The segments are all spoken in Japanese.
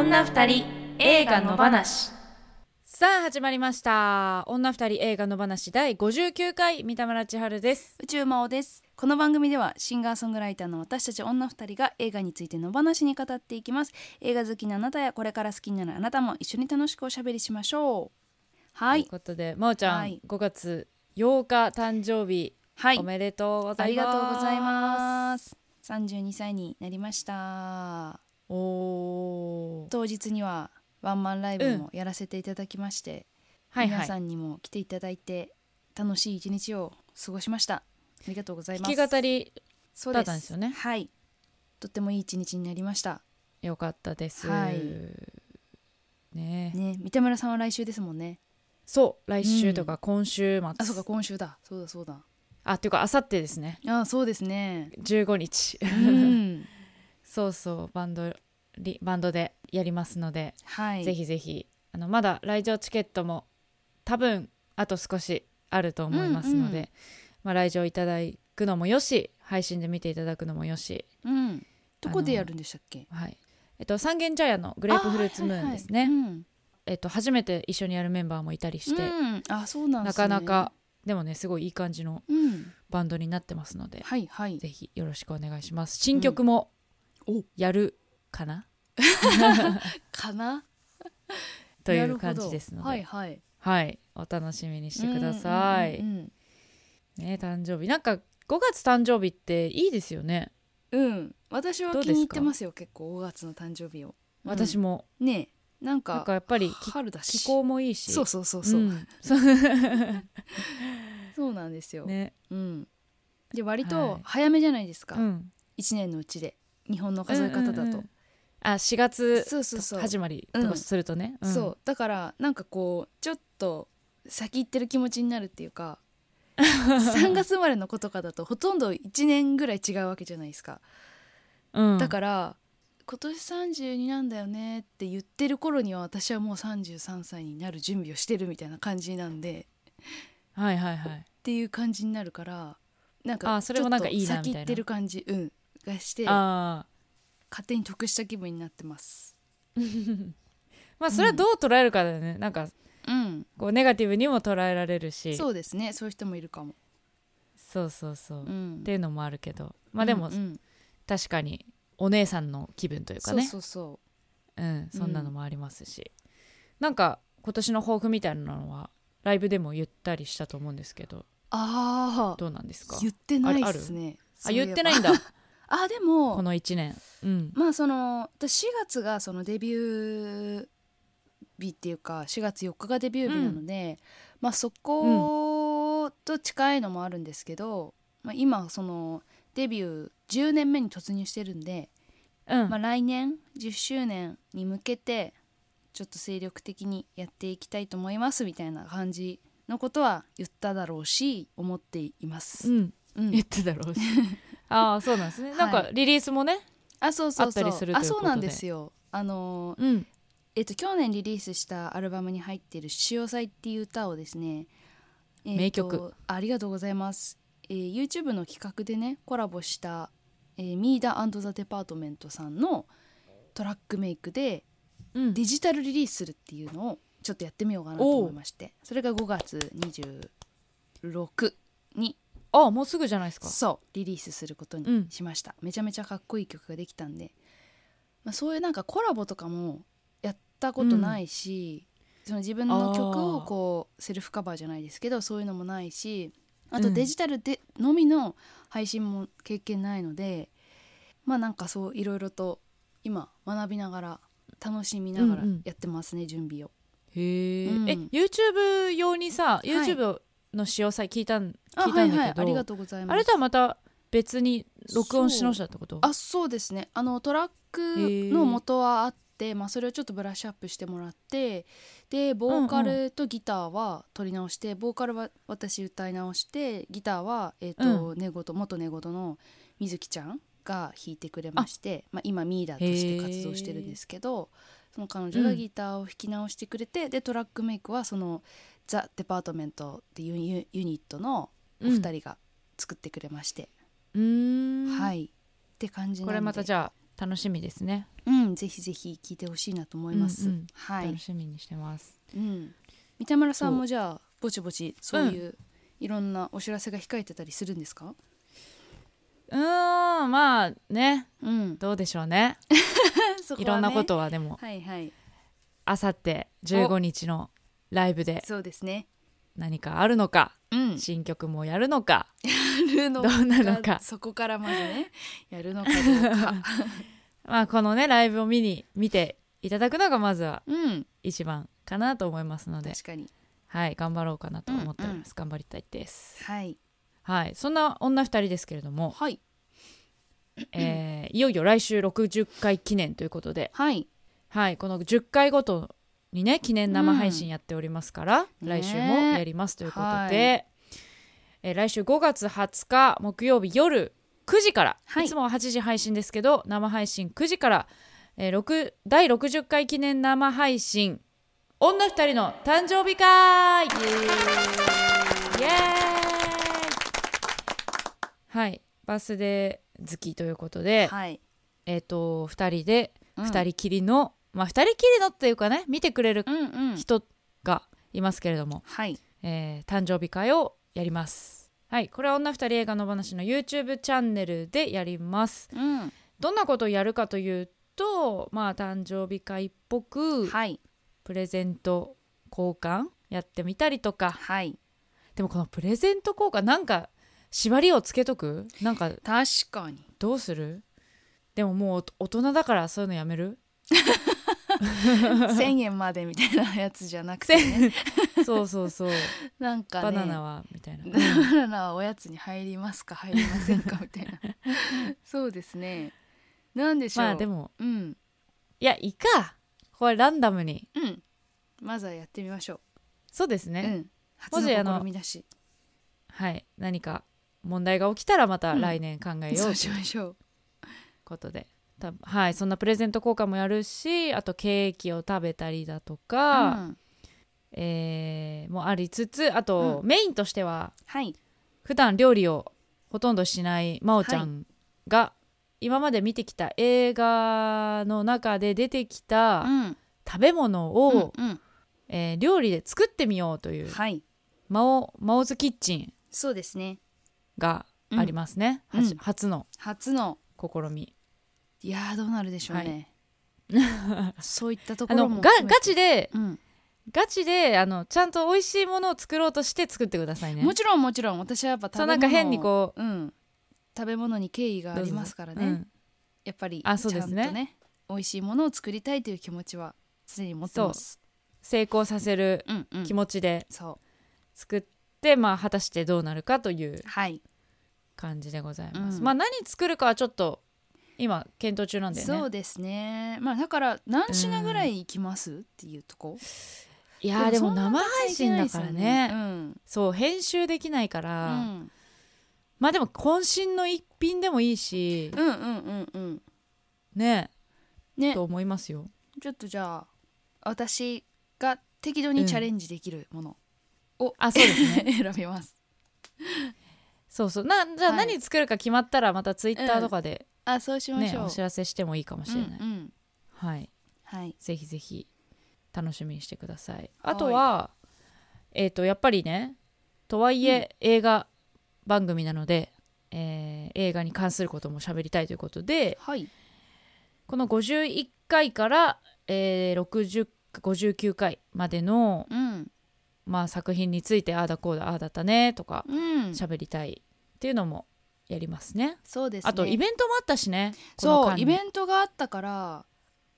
女二人映画の話。さあ始まりました。女二人映画の話第59回三田村千春です。宇宙魔王です。この番組ではシンガーソングライターの私たち女二人が映画についての話に語っていきます。映画好きなあなたやこれから好きになるあなたも一緒に楽しくおしゃべりしましょう。はい。ということで真央ちゃん、はい。5月8日誕生日、はい。おめでとうござありいます。がとうございます。32歳になりましたおー。当日にはワンマンライブもやらせていただきまして、はいはい。皆さんにも来ていただいて楽しい一日を過ごしました。ありがとうございます。弾き語りそうだったんですよね。はい。とってもいい一日になりました。よかったです、はい。ね。えね三田村さんは来週ですもんね。そう来週とか今週末、あそうか今週だ。そうだそうだ。あっていうかあさってですね。あそうですね。15日。うんそうそうバンドリバンドでやりますので、はい。ぜひぜひあのまだ来場チケットも多分あと少しあると思いますので、うんうん。まあ、来場いただくのもよし配信で見ていただくのもよし、うん。どこでやるんでしたっけ？はい。えっと、三軒茶屋のグレープフルーツムーンですね、あはい。はいはいえっと、初めて一緒にやるメンバーもいたりして、うん。うんあそうなんでなかなかでもねすごいいい感じのうん。バンドになってますので、はいはい。ぜひよろしくお願いします。新曲もやるかな、かな？という感じですので、はいはい。はい、お楽しみにしてください。うんうんね、誕生日。なんか5月誕生日っていいですよね。うん。うんうん私は気に入ってますよ結構5月の誕生日を。私も、ね。えなんなんかかやっぱりき春だし。気候もいいし、そうそうそうそう、ん。そう。なんですよ、ね、うん。で割はとい。早めじゃないですか、うん、1年のうちで日本の数え方だと、うんうんうん。あ4月始まりとかするとね、ん。そう。だからなんかこうちょっと先行ってる気持ちになるっていうか 3月生まれの子とかだとほとんど1年ぐらい違うわけじゃないですか、うん、だから今年32なんだよねって言ってる頃には私はもう33歳になる準備をしてるみたいな感じなんで。はいはいはい。っていう感じになるからなんかあそれもなんかいいなちょっとみたいな先行ってる感じ。うんがしてあ勝手に得した気分になってます。あ まあそれはどう捉えるかだよね、なんかうん。こうネガティブにも捉えられるし。そうですね。そういう人もいるかも、そうそうそう、っうん、ていうのもあるけど。まあでも、うんうん。確かにお姉さんの気分というかね。そうそうそう。ん、そんなのもありますし、なんか今年の抱負みたいなのはライブでも言ったりしたと思うんですけど。ああどうなんですか？言ってないですね。あ言ってないんだ あでもこの1年。うん。まあその私4月がそのデビュー日っていうか4月4日がデビュー日なので、まあそこと近いのもあるんですけど、まあ、今そのデビュー10年目に突入してるんで、うん、まあ、来年10周年に向けてちょっと精力的にやっていきたいと思いますみたいな感じのことは言っただろうし思っています。うん、うん。言ってたろうし ああそうなんですね、はい。なんかリリースもねあそうそうそう。あったりするということで。あそうなんですよ。あのうん。えっと去年リリースしたアルバムに入っている「潮祭」っていう歌をですね、えっと名曲ありがとうございます、えー YouTube の企画でねコラボした、えー、ミーダザ・デパートメントさんのトラックメイクでうん。デジタルリリースするっていうのをちょっとやってみようかなと思いまして。それが5月26にあもうすぐじゃないですか。そうリリースすることうん。にしました、めちゃめちゃかっこいい曲ができたんで、まあ、そういうなんかコラボとかもやったことないし、その自分の曲をこうセルフカバーじゃないですけどそういうのもないしあとうん。デジタルでのみの配信も経験ないので、まあなんかそういろいろと今学びながら楽しみながらうんうん。やってますね、準備を。へえ、うん。え YouTube 用にさい。YouTube の使用祭聞いたん、あ聞いたんだけど、はいはいありがとうございます。あれとはまた別に録音し直したってこと？あそうですね。あのトラックの元はあって、まあ、それをちょっとブラッシュアップしてもらってでボーカルとギターは取り直して、ボーカルは私歌い直してギターは、えーと寝言元寝言のみずきちゃんが弾いてくれましてまあ、今ミーダーとして活動してるんですけどその彼女がギターを弾き直してくれて、でトラックメイクはそのザ・デパートメントっていうユユニットのお二人が作ってくれまして、うーん。はい。って感じなんで。これまたじゃあ楽しみですね。うんうんぜひぜひ聞いてほしいなと思います、うんうん。はい。楽、しみにしてます。うん、三田村さんもじゃあぼちぼちそういう、いろんなお知らせが控えてたりするんですか？うーんまあね。うん。どうでしょうね。ね。いろんなことはでも。はいはい。あさって15日のライブでそうですね。何かあるのかうん。新曲もやるのかやるのどうなのか。そこからまずね やるのかどうか。まあこのねライブを見に見ていただくのがまずはうん。一番かなと思いますので確かに。はい頑張ろうかなと思っております、うん頑張りたいです。はい。はいそんな女二人ですけれども、はい。えー いよいよ来週60回記念ということではい。はいこの10回ごとにね記念生配信やっておりますから、うん来週もねやりますということで、はい。えー来週5月20日木曜日夜9時から、はい。い、つもは8時配信ですけど生配信9時から、えー6第60回記念生配信女二人の誕生日会。イエーイ。はい。バースデー好きということで、はい。えっ、と2人でうん。2人きりの、まあ2人きりのっていうかね見てくれるうんうん。人がいますけれども、はい。えー誕生日会をやります。はい。これは女2人映画の話の YouTube チャンネルでやります。うん。どんなことをやるかというとまあ誕生日会っぽくはい。プレゼント交換やってみたりとか。はい。でもこのプレゼント交換なんか縛りをつけとく？なんか確かに。どうする？でももう大人だからそういうのやめる？1000円までみたいなやつじゃなくて、ね、そうそうそう。なんかね。バナナはみたいな、バナナはおやつに入りますか入りませんかみたいな。そうですね。なんでしょう。まあでもうん。いやいいか。これランダムに。うん。まずはやってみましょう、そうですね、うん。初のの試みだし。はい。何か問題が起きたらまたうん来年考えようそうというしましょう。ことで、はいそんなプレゼント交換もやるしあとケーキを食べたりだとか、うん。えーもありつつあと、うメインとしてははい。普段料理をほとんどしない真央ちゃんが、今まで見てきた映画の中で出てきたうん。食べ物を、うんうん。えー料理で作ってみようというはい。マオマオズキッチンそうですね。がありますね、初の初の。試みいやーどうなるでしょうね、そういったとこあろのがガも含めて。チでうん。ガチであのちゃんと美味しいものを作ろうとして作ってくださいね。もちろんもちろん。私はやっぱ食べ物そうなんか変にこう、うん、食べ物に敬意がありますからね、うん。やっぱりあそうですね。ちゃんとね美味しいものを作りたいという気持ちは常に持ってます。成功させるうんうん。気持ちで作って、まあ果たしてどうなるかというはい、感じでございます、うん。まあ何作るかはちょっと今検討中なんだよね。そうですね。まあだから何品ぐらいいきます、っていうとこ？いやーでも生配信だからね。うん。そう編集できないかうら、ん。まあでも渾身の一品でもいいし、うんうんうんうん。ね。ね。と思いますよ。ちょっとじゃあ私が適度にチャレンジできるものを、あそうですね。選びます。そうそう。なじゃあはい。何作るか決まったらまたツイッターとかで、あそうしまねしょう、お知らせしてもいいかもしれない、うんうん。はい。はい。ぜひぜひ楽しみにしてください。あとはえっ、とやっぱりねとはいえ、映画番組なので、えー映画に関することも喋りたいということではい。この51回から、えー60 59回までの、うん。まあ、作品についてああだこうだああだったねとかうん。喋りたいっていうのもやりますね。そうですね。あとイベントもあったしねそうイベントがあったから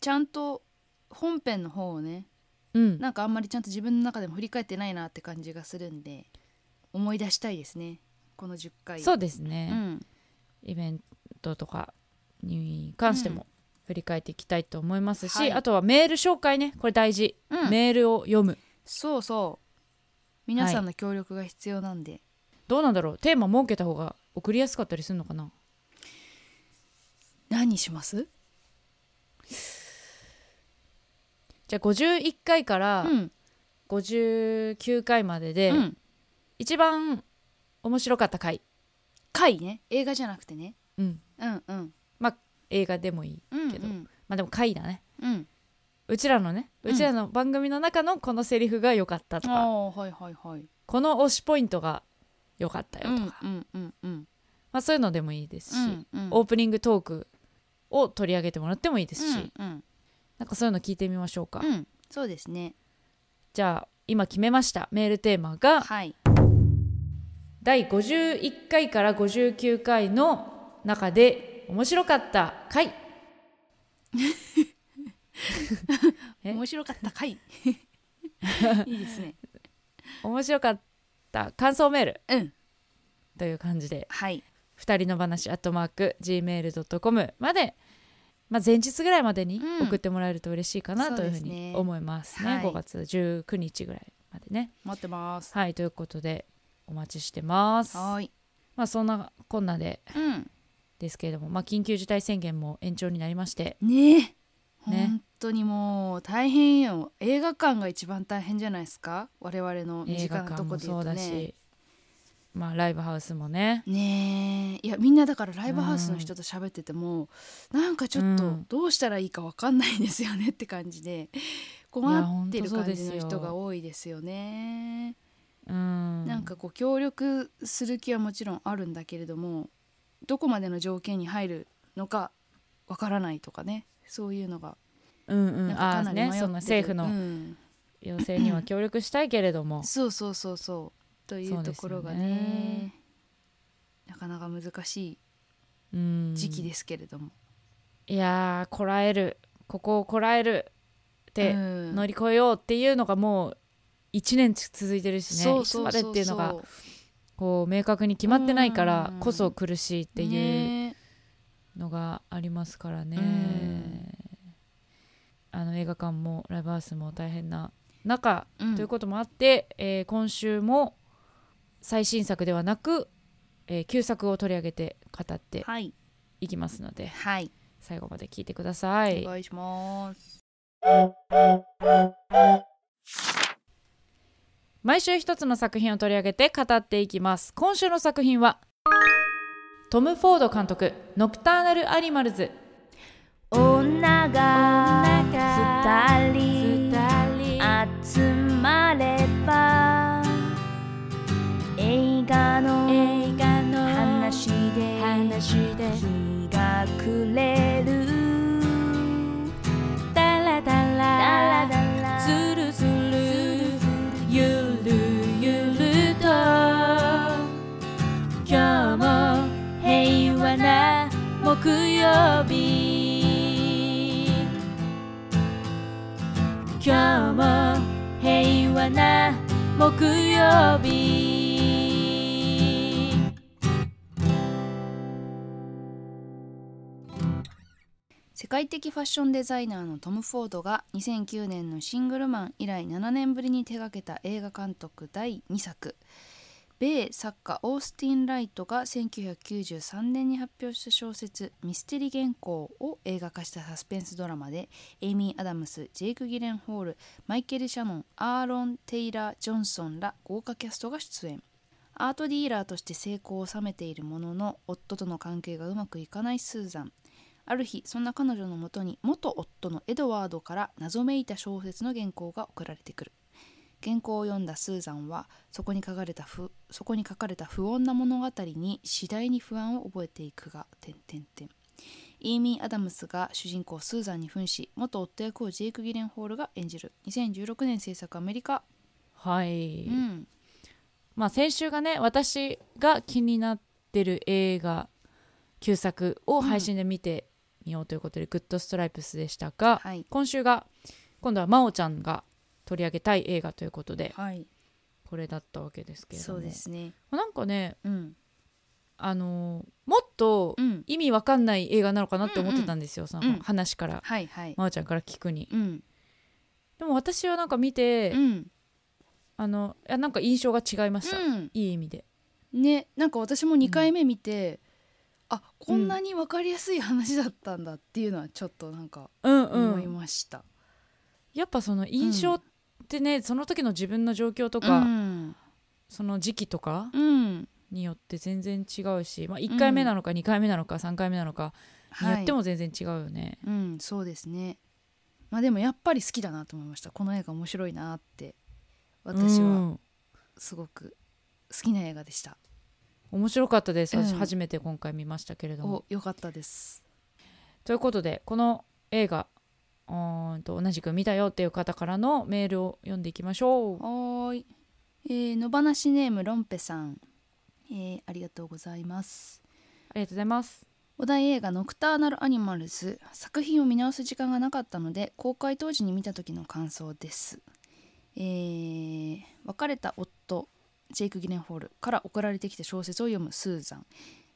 ちゃんと本編の方をねうん、なんかあんまりちゃんと自分の中でも振り返ってないなって感じがするんで思い出したいですねこの10回。そうですね、うん。イベントとかに関しても振り返っていきたいと思いますし、はい。あとはメール紹介ね。これ大事、うん。メールを読む。そうそう。皆さんの協力が必要なんで、どうなんだろう。テーマ設けた方が送りやすかったりするのかな？何します？じゃあ51回からうん。59回までで、うん。一番面白かった回、回ね。映画じゃなくてね。うん、うんうん。映画でもいいうんけど。うんまあでも回だね。うん。うちらのねうん。うちらの番組の中のこのセリフが良かったとか、ああはいはいはい。この推しポイントが良かったよとか、うんうんうんまあ、そういうのでもいいですし、うんうん。オープニングトークを取り上げてもらってもいいですし、うんうん。なんかそういうの聞いてみましょうか、うん。そうですね。じゃあ今決めました。メールテーマがはい。第51回から59回の中で 面白かった回。え面白かった回。いいですね。面白かった感想メール。うん。という感じで。はい。二人の話アットマーク gmail.com まで、まあ、前日ぐらいまでにうん。送ってもらえると嬉しいかなというふうに思いますね。はい。5月19日ぐらいまでね。待ってます。はいということでお待ちしてます。はーい。まあそんなこんなでうん。ですけれども、まあ、緊急事態宣言も延長になりまして。ねえ。ね。本当にもう大変よ。映画館が一番大変じゃないですか？我々の身映近なとこで言うとね。だし、まあライブハウスもね。ねえ。いやみんなだからライブハウスの人と喋ってても、なんかちょっとうん。どうしたらいいかわかんないですよねって感じで困ってる感じの人が多いですよね。うん。なんかこう協力する気はもちろんあるんだけれどもどこまでの条件に入るのかわからないとかね。そういうのがうんうん。なんかああかなり迷ってる。ねその政府うのん。要請には協力したいけれども。そうそうそうそう。といそうところがね。ね。なかなか難しいうん時期ですけれども、いやーこらえる。ここをこらえるってうん。乗り越えようっていうのがもう1年続いてるしね。いつまでっていうのがこう明確に決まってないからうん。こそ苦しいっていうね。のがありますからね、うんあの映画館もライブハウスも大変な中、うん。ということもあって、えー今週も最新作ではなく、えー旧作を取り上げて語ってはい。いきますのではい。最後まで聞いてください。お。願いします。毎週一つの作品を取り上げて語っていきます。今週の作品はトム・フォード監督「ノクターナル・アニマルズ。女が二人。集まれば映画の話で日が暮れる。ダラダラ。ズルズル。ゆるゆると。今日も平和な木曜日今日も平和な木曜日。世界的ファッションデザイナーのトム・フォードが2009年のシングルマン以来7年ぶりに手がけた映画監督第2作。米作家オースティン・ライトが1993年に発表した小説「ミステリ原稿」を映画化したサスペンスドラマでエイミー・アダムスジェイク・ギレンホールマイケル・シャノンアーロン・テイラー・ジョンソンら豪華キャストが出演。アートディーラーとして成功を収めているものの夫との関係がうまくいかないスーザン。ある日そんな彼女のもとに元夫のエドワードから謎めいた小説の原稿が送られてくる。原稿を読んだスーザンはそこに書かれた不そこに書かれた不穏な物語に次第に不安を覚えていくが点々点イーミー・アダムスが主人公スーザンに扮し元夫役をジェイク・ギレンホールが演じる。2016年制作アメリカ、はい、うん。まあ先週がね私が気になってる映画旧作を配信で見てみようということで、グッドストライプスでしたが、はい。今週が今度は真央ちゃんが取り上げたい映画ということではい。これだったわけですけれども。そうですね。なんかねうん。あのーもっとうん。意味わかんない映画なのかなって思ってたんですよ、そうん。の話から、はいはい。真央ちゃんから聞くに。うん。でも私はなんか見て、うん。あのいやなんか印象が違いました、うん。いい意味で。ね。なんか私も2回目見て、あこんなに分かりやすい話だったんだっていうのはちょっとなんかうん思いうんました、やっぱその印象ってね、その時の自分の状況とか、うん。その時期とかうん。によって全然違うし、まあ、1回目なのか2回目なのか3回目なのかによっても全然違うよね、うんそうですね。まあでもやっぱり好きだなと思いました。この映画面白いなって私は。うん。すごく好きな映画でした、面白かったです、私うん。初めて今回見ましたけれども。およかったです。ということでこの映画うーんと同じく見たよっていう方からのメールを読んでいきましょう。はーい、えー、野放しネームロンペさん、えーありがとうございます。ありがとうございます。お題映画「ノクターナル・アニマルズ」作品を見直す時間がなかったので公開当時に見た時の感想です、えー別れた夫ジェイク・ギレンホールから送られてきた小説を読むスーザン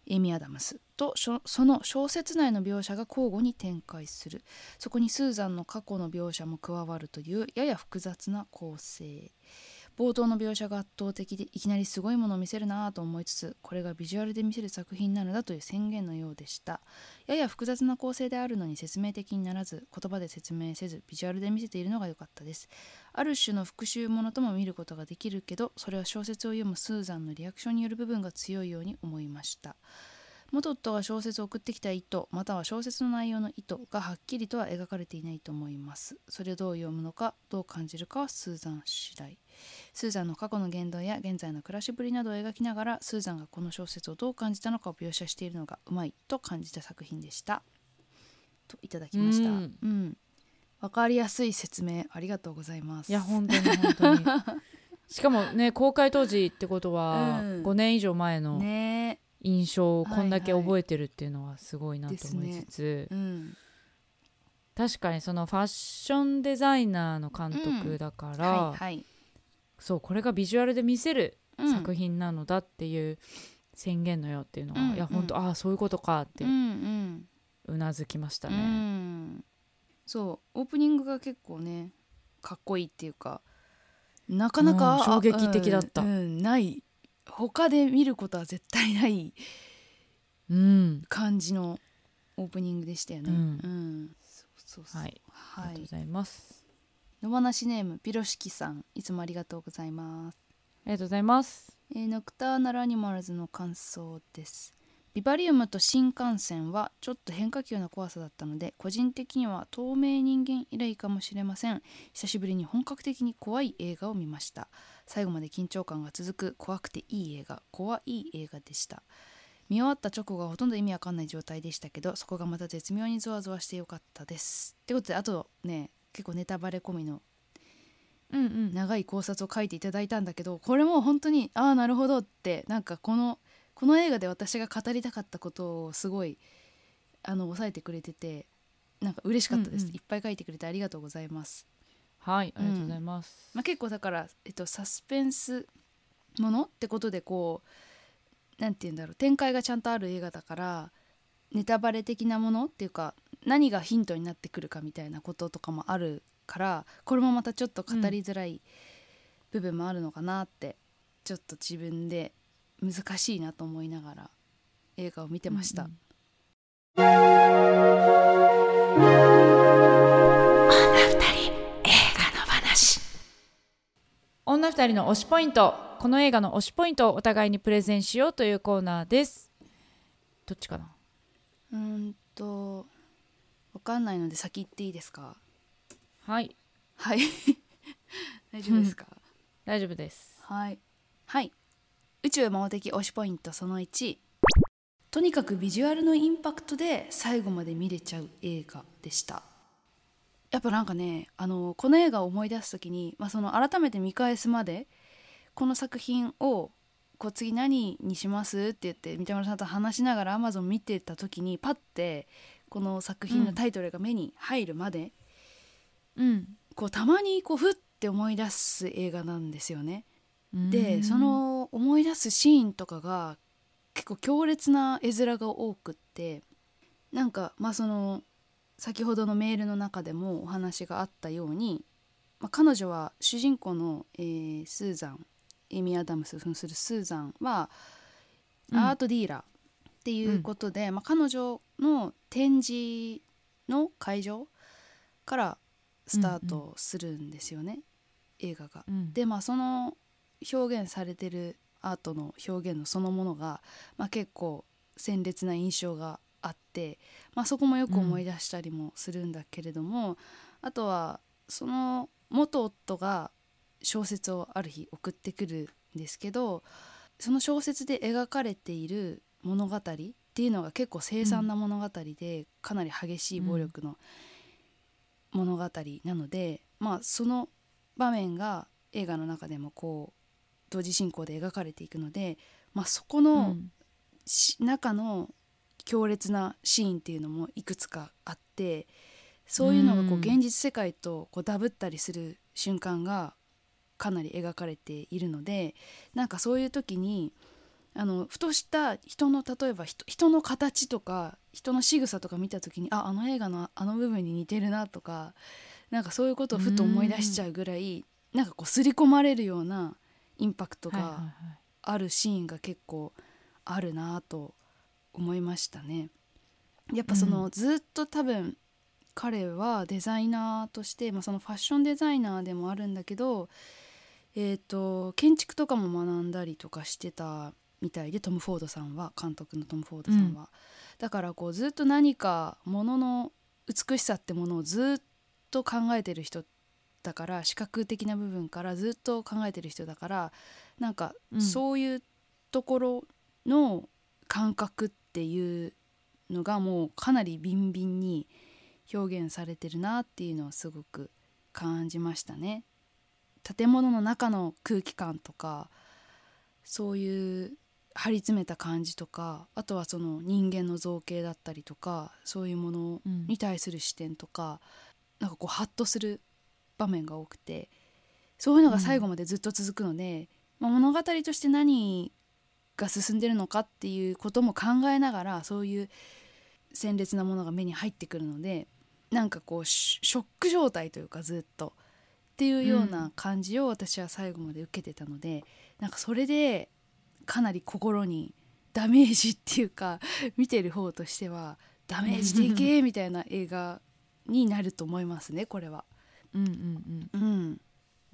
エミ・アダムスとその小説内の描写が交互に展開する。そこにスーザンの過去の描写も加わるというやや複雑な構成。冒頭の描写が圧倒的でいきなりすごいものを見せるなぁと思いつつこれがビジュアルで見せる作品なのだという宣言のようでした。やや複雑な構成であるのに説明的にならず言葉で説明せずビジュアルで見せているのが良かったです。ある種の復習ものとも見ることができるけどそれは小説を読むスーザンのリアクションによる部分が強いように思いました。元夫が小説を送ってきた意図または小説の内容の意図がはっきりとは描かれていないと思います。それをどう読むのかどう感じるかはスーザン次第。スーザンの過去の言動や現在の暮らしぶりなどを描きながらスーザンがこの小説をどう感じたのかを描写しているのがうまいと感じた作品でした。といただきました。ううん。ん、わかりやすい説明ありがとうございます。いや本当に本当に。しかもね公開当時ってことはうん。5年以上前のね。印象をこんだけ覚えてるっていうのはすごいなと思いつつ、うん。確かにそのファッションデザイナーの監督だから、はいはい、そうこれがビジュアルで見せるうん。作品なのだっていう宣言のよっていうのは、うんいや本当、ああそういうことかってうんうん。うなずきましたうね。ん。そうオープニングが結構ねかっこいいっていうかなかなか、うん衝撃的だった。うんうんない。他で見ることは絶対ない。うん、感じのオープニングでしたよね。うん。うん。そうそうそう。はい、あはい。りがとうございます。野放しネームピロシキさんいつもありがとうございます。ありがとうございます。えーノクターナルアニマルズの感想です。ビバリウムと新幹線はちょっと変化球な怖さだったので個人的には透明人間以来かもしれません。久しぶりに本格的に怖い映画を見ました。最後まで緊張感が続く怖くていい映画怖い映画でした。見終わった直後がほとんど意味わかんない状態でしたけどそこがまた絶妙にゾワゾワしてよかったです。ってことであとね結構ネタバレ込みのうんうん、長い考察を書いていただいたんだけどこれも本当にああなるほどってなんかこのこの映画で私が語りたかったことをすごいあの抑えてくれててなんか嬉しかったです、うんうん。いっぱい書いてくれてありがとうございます、はい、ありがとうございます。まあ、結構だから、えっと、サスペンスものってことでこうなんて言うんだろう展開がちゃんとある映画だからネタバレ的なものっていうか何がヒントになってくるかみたいなこととかもあるからこれもまたちょっと語りづらい部分もあるのかなって、ちょっと自分で難しいなと思いながら映画を見てました。うんうん。女二人の推しポイントこの映画の推しポイントをお互いにプレゼンしようというコーナーです。どっちかな？うーんとわかんないので先言っていいですか？はい。はい。大丈夫ですか？大丈夫です。はい。はい。宇宙魔王的推しポイントその1とにかくビジュアルのインパクトで最後まで見れちゃう映画でした。やっぱなんかねあのこの映画を思い出す時に、まあ、その改めて見返すまでこの作品をこう次何にしますって言って三田村さんと話しながら Amazon 見てた時にパッてこの作品のタイトルが目に入るまで、うん。こうたまにこうふって思い出す映画なんですよね。でうん。その思い出すシーンとかが結構強烈な絵面が多くってなんかまあその先ほどのメールの中でもお話があったように、まあ、彼女は主人公の、えースーザンエイミー・アダムス扮するスーザンはうん。アートディーラーっていうことで、まあ、彼女の展示の会場からスタートするんですよね、映画が。うん。でまあその表現されてるアートの表現のそのものが、まあ、結構鮮烈な印象があって、まあ、そこもよく思い出したりもするんだけれども、あとはその元夫が小説をある日送ってくるんですけどその小説で描かれている物語っていうのが結構凄惨な物語で、かなり激しい暴力の物語なので、まあその場面が映画の中でもこう同時進行で描かれていくので、まあ、そこの、うん。し中の強烈なシーンっていうのもいくつかあってそういうのがこううん。現実世界とこうダブったりする瞬間がかなり描かれているのでなんかそういう時にあのふとした人の例えば人人の形とか人の仕草とか見た時にああの映画のあの部分に似てるなとかなんかそういうことをふと思い出しちゃうぐらいなんかこう刷り込まれるようなインパクトがいあるシーンが結構あるなと思いましたね。やっぱその、うんずっと多分彼はデザイナーとして、まあ、そのファッションデザイナーでもあるんだけど、えー、と建築とかも学んだりとかしてたみたいでトム・フォードさんは監督のトム・フォードさんは。だからこうずっと何かものの美しさってものをずっと考えてる人だから視覚的な部分からずっと考えてる人だからなんかうんそういうところの感覚っていうのがもうかなりビンビンに表現されてるなっていうのをすごく感じましたね。建物の中の空気感とかそういう張り詰めた感じとかあとはその人間の造形だったりとかそういうものうん。に対する視点とか、なんかこうハッとする場面が多くてそういうのが最後までずっと続くので、まあ、物語として何が進んでるのかっていうことも考えながらそういう鮮烈なものが目に入ってくるのでなんかこうシショック状態というかずっとっていうような感じを私は最後まで受けてたので、なんかそれでかなり心にダメージっていうか 見てる方としてはダメージでけえみたいな映画になると思いますねこれは。うんうんうん、うん。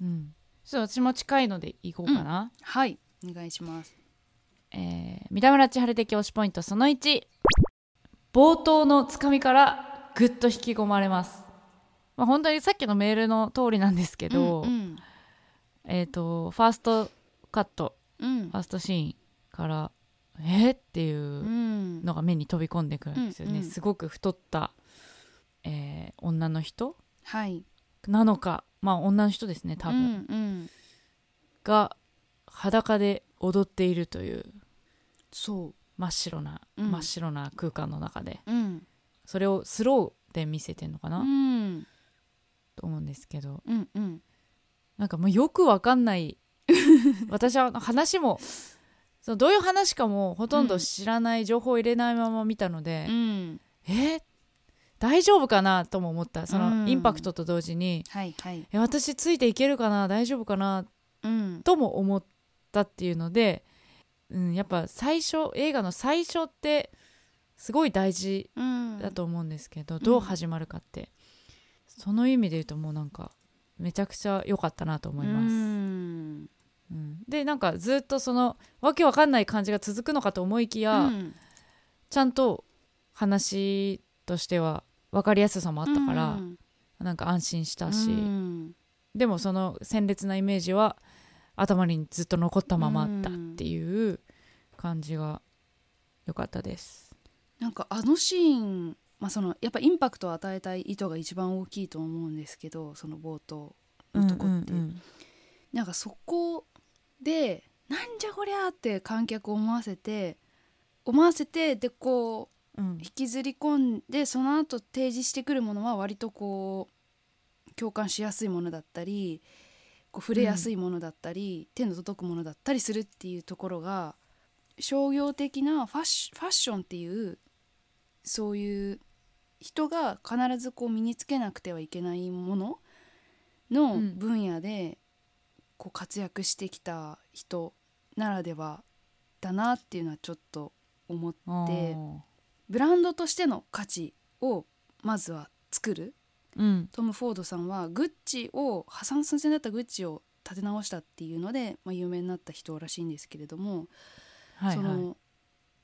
うん。そう私も近いのでいこうかな、はいお願いします。えー三田村千春的推しポイントその1冒頭のつかみからぐっと引き込まれます、まあ、本当にさっきのメールの通りなんですけど、うんえっ、とファーストカットうん。ファーストシーンからえー、っていううんのが目に飛び込んでくるんですよね、うんうんすごく太った、えー女の人はい。なのかまあ女の人ですね多分、うんうん、が裸で踊っているというそ真っ白な、うん。真っ白な空間の中で。う、うん。それをスローで見せてんのかな、うん。と思うんですけど。うんうん。なんかもうよくわかんない 私は話もそのどういう話かもほとんど知らない情報を入れないまま見たので、うん。え？大丈夫かなとも思った。そうん。のインパクトと同時に、はいはい。え私ついていけるかな？大丈夫かな？うん。とも思ったっていうので、うん、やっぱ最初映画の最初ってすごい大事うん。だと思うんですけど、どう始まるかって。その意味で言うともうなんかめちゃくちゃ良かったなと思います。うん。うん。でなんかずっとそのわけわかんない感じが続くのかと思いきや、うん。ちゃんと話としては分かりやすさもあったから、うん。なんか安心したし、うん。でもその鮮烈なイメージは頭にずっと残ったままあったっていう感じが良かったです。なんかあのシーン、まあ、そのやっぱインパクトを与えたい意図が一番大きいと思うんですけどその冒頭のとこって、うんうんなんかそこで「なんじゃこりゃ!」って観客を思わせて思わせてでこううん引きずり込んでその後提示してくるものは割とこう共感しやすいものだったりこう触れやすいものだったり、手の届くものだったりするっていうところが商業的なファッシファッションっていうそういう人が必ずこう身につけなくてはいけないもののうん。分野でこう活躍してきた人ならではだなっていうのはちょっと思って。ブランドとしての価値をまずは作る。うん。トム・フォードさんはグッチを破産寸前だったグッチを立て直したっていうので、まあ、有名になった人らしいんですけれども、はいはい。その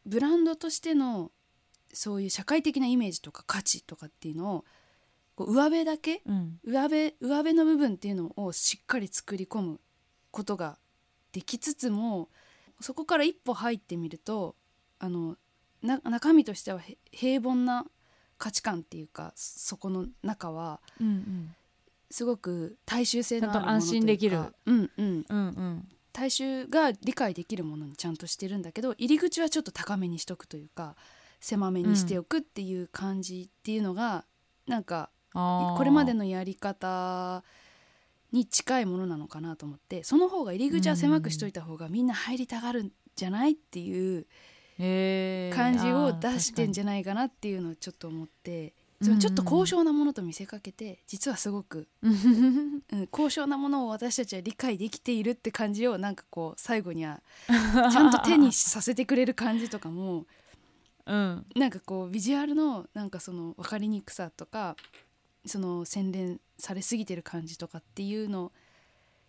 ブランドとしてのそういう社会的なイメージとか価値とかっていうのをこう上辺だけうん。上辺上辺の部分っていうのをしっかり作り込むことができつつもそこから一歩入ってみるとあのな中身としてはへ平凡な価値観っていうかそこの中はうんうん。すごく大衆性のあるもの安心できる。うんうん。うんうん。大衆が理解できるものにちゃんとしてるんだけど入り口はちょっと高めにしとくというか狭めにしておくっていう感じっていうのが、なんかあー。これまでのやり方に近いものなのかなと思ってその方が入り口は狭くしといた方がみんな入りたがるんじゃないっていう感じを出してんじゃゃないかなっていうのをちょっと思ってうん。そのちょっと高尚なものと見せかけて実はすごく、うん、高尚なものを私たちは理解できているって感じをなんかこう最後には ちゃんと手にさせてくれる感じとかもうん。なんかこうビジュアルのなんかその分かりにくさとかその洗練されすぎてる感じとかっていうの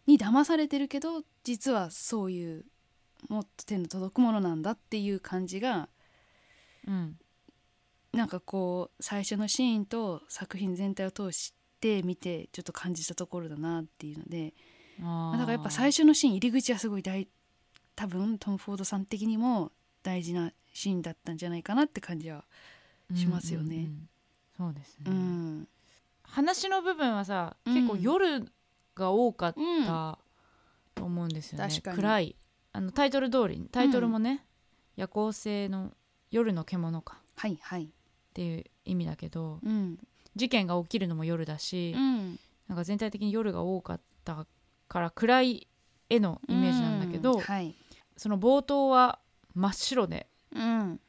に騙されてるけど実はそういうもっと手の届くものなんだっていう感じがうん。なんかこう最初のシーンと作品全体を通して見てちょっと感じたところだなっていうのであまあだからやっぱ初最初のシーン入り口はすごい大多分トム・フォードさん的にも大事なシーンだったんじゃないかなって感じはしますよね。そうですね、うん、話の部分はさ、うん。結構夜が多かっうん。たと思うんですよね、確かに。暗い。あのタイトル通りにタイトルもね、夜行性の夜の獣か。はいはい。っていう意味だけどうん。事件が起きるのも夜だし、うん。なんか全体的に夜が多かったから暗い絵のイメージなんだけど、うん。はい。その冒頭は真っ白でうん、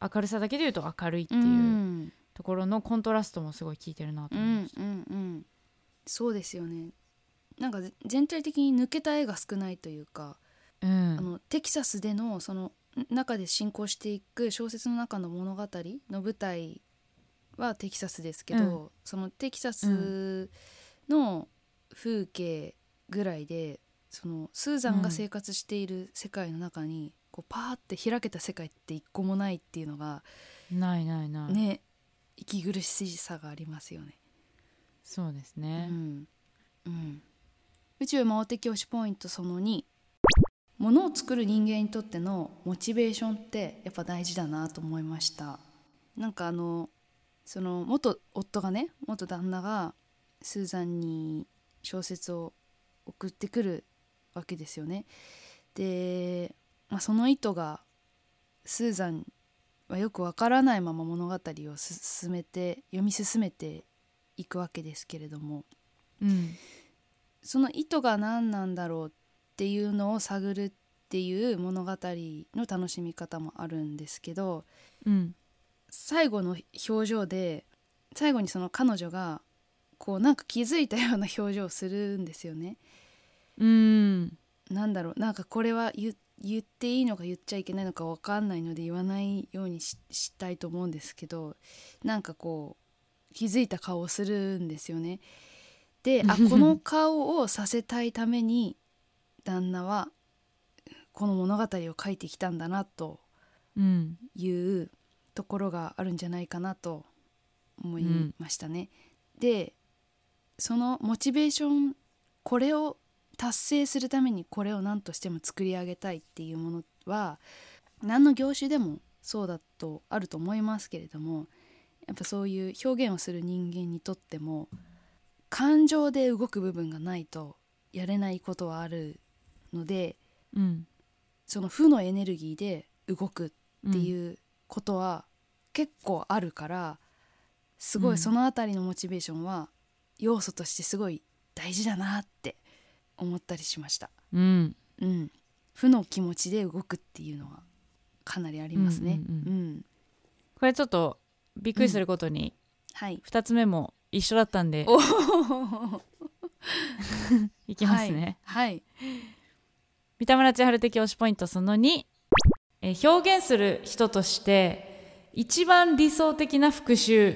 明るさだけで言うと明るいってういうんところのコントラストもすごい効いてるなとう思いましん。うん。うん。そうですよね。なんかぜ全体的に抜けた絵が少ないというか、た、うん。あのテキサスでのそのん中で進行していく小説の中の物語の舞台はテキサスですけど、うそのテキサスの風景ぐらいでそのスーザンが生活している世界の中に、こうパーって開けた世界って一個もないっていうのがないないない、ね息苦しさがありますよね。そうですうね、ん。うん、宇宙魔王的推しポイントその2ものを作る人間にとってのモチベーションってやっぱ大事だなと思いました。なんかあのその元夫がね元旦那がスーザンに小説を送ってくるわけですよね。で、まあ、その意図がスーザンはよくわからないまま物語を進めて読み進めていくわけですけれどもうん。その意図が何なんだろうっていうのを探るっていう物語の楽しみ方もあるんですけどうん。最後の表情で最後にその彼女がこうなんか気づいたような表情をするんですよね。うん。なんだろうなんかこれは言言っていいのか言っちゃいけないのか分かんないので言わないようにししたいと思うんですけどなんかこう気づいた顔をするんですよね。で あこの顔をさせたいために旦那はこの物語を書いてきたんだなとうんいうところがあるんじゃないかなと思いましたね。でそのモチベーションこれを達成するためにこれを何としても作り上げたいっていうものは何の業種でもそうだとあると思いますけれどもやっぱそういう表現をする人間にとっても感情で動く部分がないとやれないことはあるのでうん。その負のエネルギーで動くってういうことは結構あるからすごうん。いそのあたりのモチベーションは要素としてすごい大事だなって思ったりしました。うん。うん、負の気持ちで動くっていうのはかなりありますね。うんうんうん。うん。これちょっとびっくりすることにはい。2つ目も一緒だったんで。おー。いきますね、はい。三田村千春的推しポイントその2、えー表現する人として一番理想的な復讐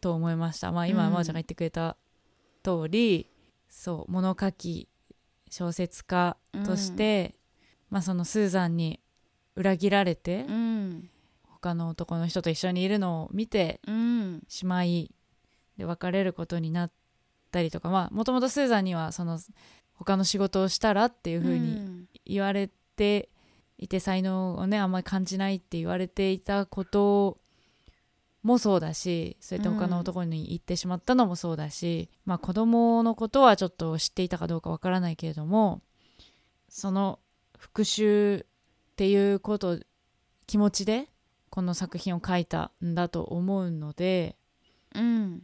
と思いました。まあ今うん。真央ちゃんが言ってくれた通り、そう物書き小説家として、まあそのスーザンに裏切られて、うん。他の男の人と一緒にいるのを見てうん。しまいで別れることになったりとかまあもともとスーザンにはその他の仕事をしたらっていうふうに言われていて才能をねあんまり感じないって言われていたこともそうだしそうやって他の男に行ってしまったのもそうだし、まあ子供のことはちょっと知っていたかどうかわからないけれどもその復讐っていうこと気持ちでこの作品を書いたんだと思うので、うん。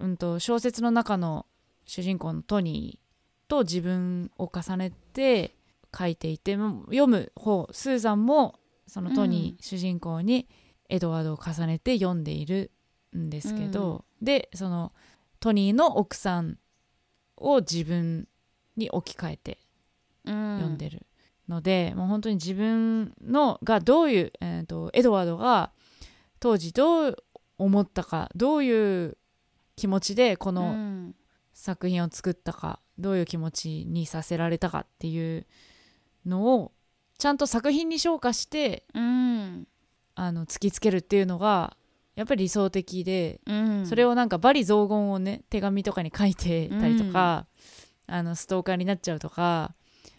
うん、と小説の中の主人公のトニーと自分を重ねて書いていても読む方スーザンもそのトニー、主人公にエドワードを重ねて読んでいるんですけど、でそのトニーの奥さんを自分に置き換えてうん読んでるので、もう本当に自分のがどういう、えー、とエドワードが当時どう思ったかどういう気持ちでこうのん。作品を作ったか、どういう気持ちにさせられたかっていうのをちゃんと作品に昇華してうんあの突きつけるっていうのがやっぱり理想的で、うん。それをなんか罵詈雑言をね手紙とかに書いてたりとか、あのストーカーになっちゃうとか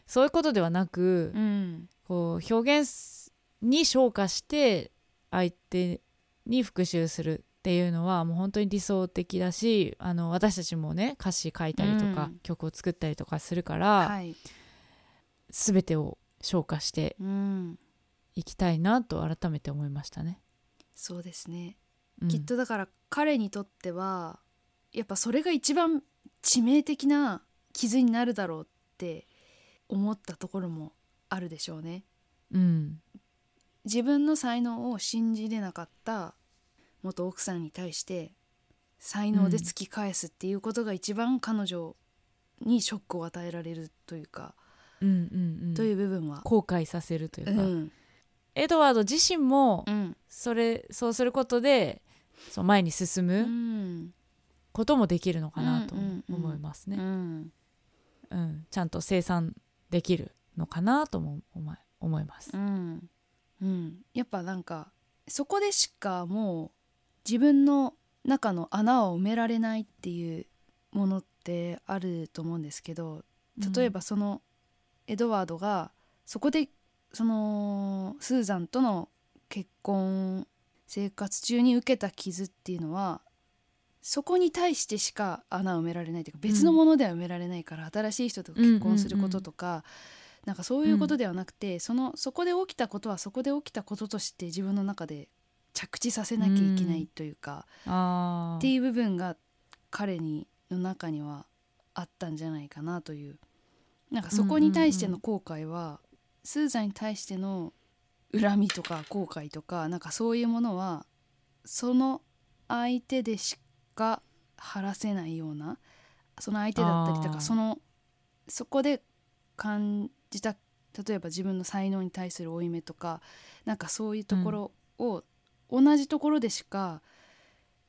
そういうことではなく、うん。こう表現に昇華して相手に復讐するっていうのはもう本当に理想的だしあの私たちもね歌詞書いたりとか、うん。曲を作ったりとかするから、はい。全てを昇華してうんいきたいなと改めて思いましたね。そうですねうんきっとだから彼にとってはやっぱそれが一番致命的な傷になるだろうって思ったところもあるでしょうね。うん自分の才能を信じれなかった元奥さんに対して才能で突き返すっていうことが一番彼女にショックを与えられるというか、うんうんうんという部分は。後悔させるというか、うんエドワード自身もうん。それそうすることでそう前に進うむん。こともできるのかなと思いますね。ちゃんと生産できるのかなとも思い思います。う。ん。うん、やっぱなんかそこでしかもう自分の中の穴を埋められないっていうものってあると思うんですけど例えばそのエドワードがそこでそのスーザンとの結婚生活中に受けた傷っていうのはそこに対してしか穴を埋められないというか別のものでは埋められないから、新しい人と結婚することとか、なんかそういうことではなくて、そのそこで起きたことはそこで起きたこととして自分の中で着地させなきゃいけないというか、あっていう部分が彼にの中にはあったんじゃないかなという。なんかそこに対しての後悔は、スーザンに対しての恨みとか後悔とかなんかそういうものはその相手でしか晴らせないようなその相手だったりとかそのそこで感じた例えば自分の才能に対する負い目とかなんかそういうところを同じところでしか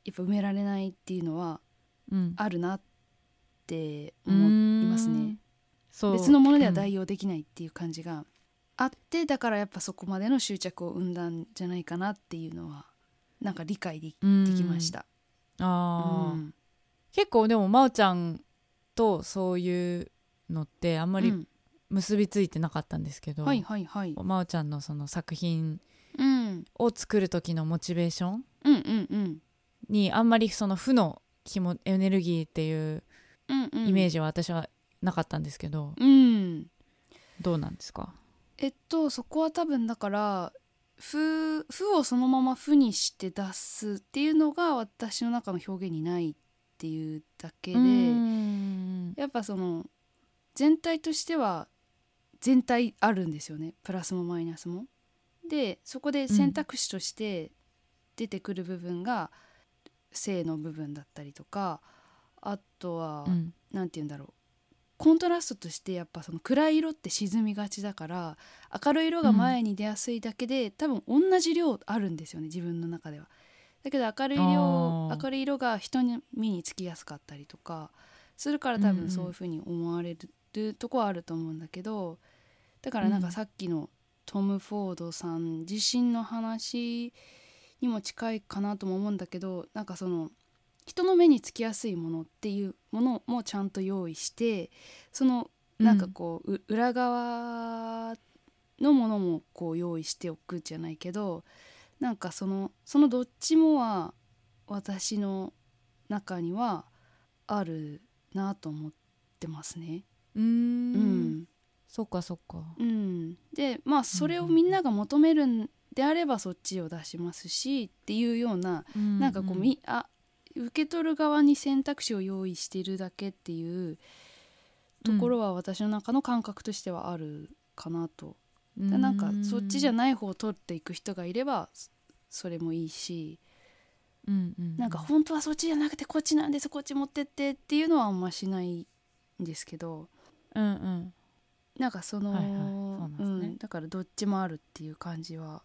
やっぱ埋められないっていうのはうん。あるなって思いますね。別のものではうん。代用できないっていう感じがあってだからやっぱそこまでの執着を生んだんじゃないかなっていうのはなんか理解できました。あー。うん。結構でも真央ちゃんとそういうのってあんまりうん。結びついてなかったんですけど、はいはいはい。真央ちゃんのその作品うん。を作る時のモチベーションうんうんうん。にあんまりその負の気もエネルギーっていううんうん。イメージは私はなかったんですけど、うん。どうなんですか？えっとそこは多分だから負負をそのまま負にして出すっていうのが私の中の表現にないっていうだけで、うん。やっぱその全体としては全体あるんですよね。プラスもマイナスも。でそこで選択肢として出てくる部分が性の部分だったりとかあとはうん。何て言うんだろうコントラストとしてやっぱその暗い色って沈みがちだから明るい色が前に出やすいだけで、多分同じ量あるんですよね自分の中では。だけど明るい量あー。明るい色が人に目につきやすかったりとかするから多分そういうふうに思われるとこはあると思うんだけどだからなんかさっきのトム・フォードさん自身の話にも近いかなとも思うんだけどなんかその人の目につきやすいものっていうものもちゃんと用意してそのなんかこう、う裏側のものもこう用意しておくじゃないけどなんかそのそのどっちもは私の中にはあるなと思ってますね。うーん。うん。そっかそっか。うん、でまあそれをみんなが求めるんであればそっちを出しますしっていうようななんかこうみあ受け取る側に選択肢を用意しているだけっていうところは私の中の感覚としてはあるかなと。でなんかそっちじゃない、方を取っていく人がいればそそれもいいしうんうん、なんか本当はそっちじゃなくてこっちなんですこっち持ってってっていうのはあんましないんですけどうんうん。なんかその、はいはい。そんですね。うんだからどっちもあるっていう感じは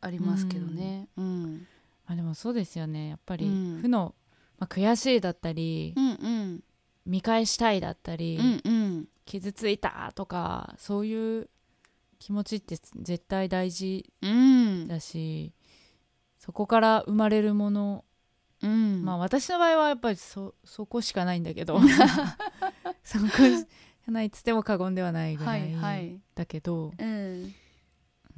ありますけどね。うん、まあでもそうですよね。やっぱりうん。負の、まあ、悔しいだったり、うんうん見返したいだったり、うんうん傷ついたとかそういう気持ちって絶対大事うんだしそこから生まれるもの、うんまあ私の場合はやっぱりそそこしかないんだけど そこしかないっつっても過言ではないぐはらいいはい。だけど、うん。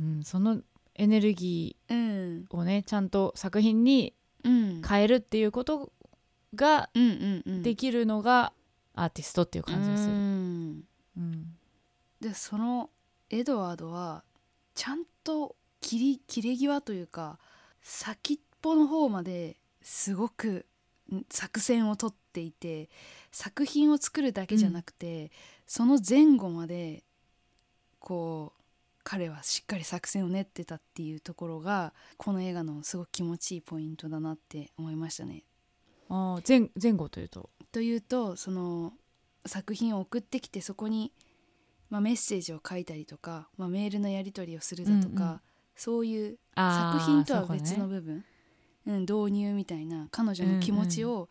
うん、そのエネルギうんーをねちゃんと作品にうん。変えるっていうことがうんうんうんできるのがアーティストっていう感じがする。うんうんでそのエドワードはちゃんと切り切れ際というか先っぽの方まですごくん作戦をとっていて作品を作るだけじゃなくて、その前後までこう彼はしっかり作戦を練ってたっていうところがこの映画のすごく気持ちいいポイントだなって思いましたね。あー前前後というと。というとその作品を送ってきてそこに、まあ、メッセージを書いたりとか、まあ、メールのやり取りをするだとか、うんうん。そういう作品とは別の部分、うん、導入みたいな彼女の気持ちを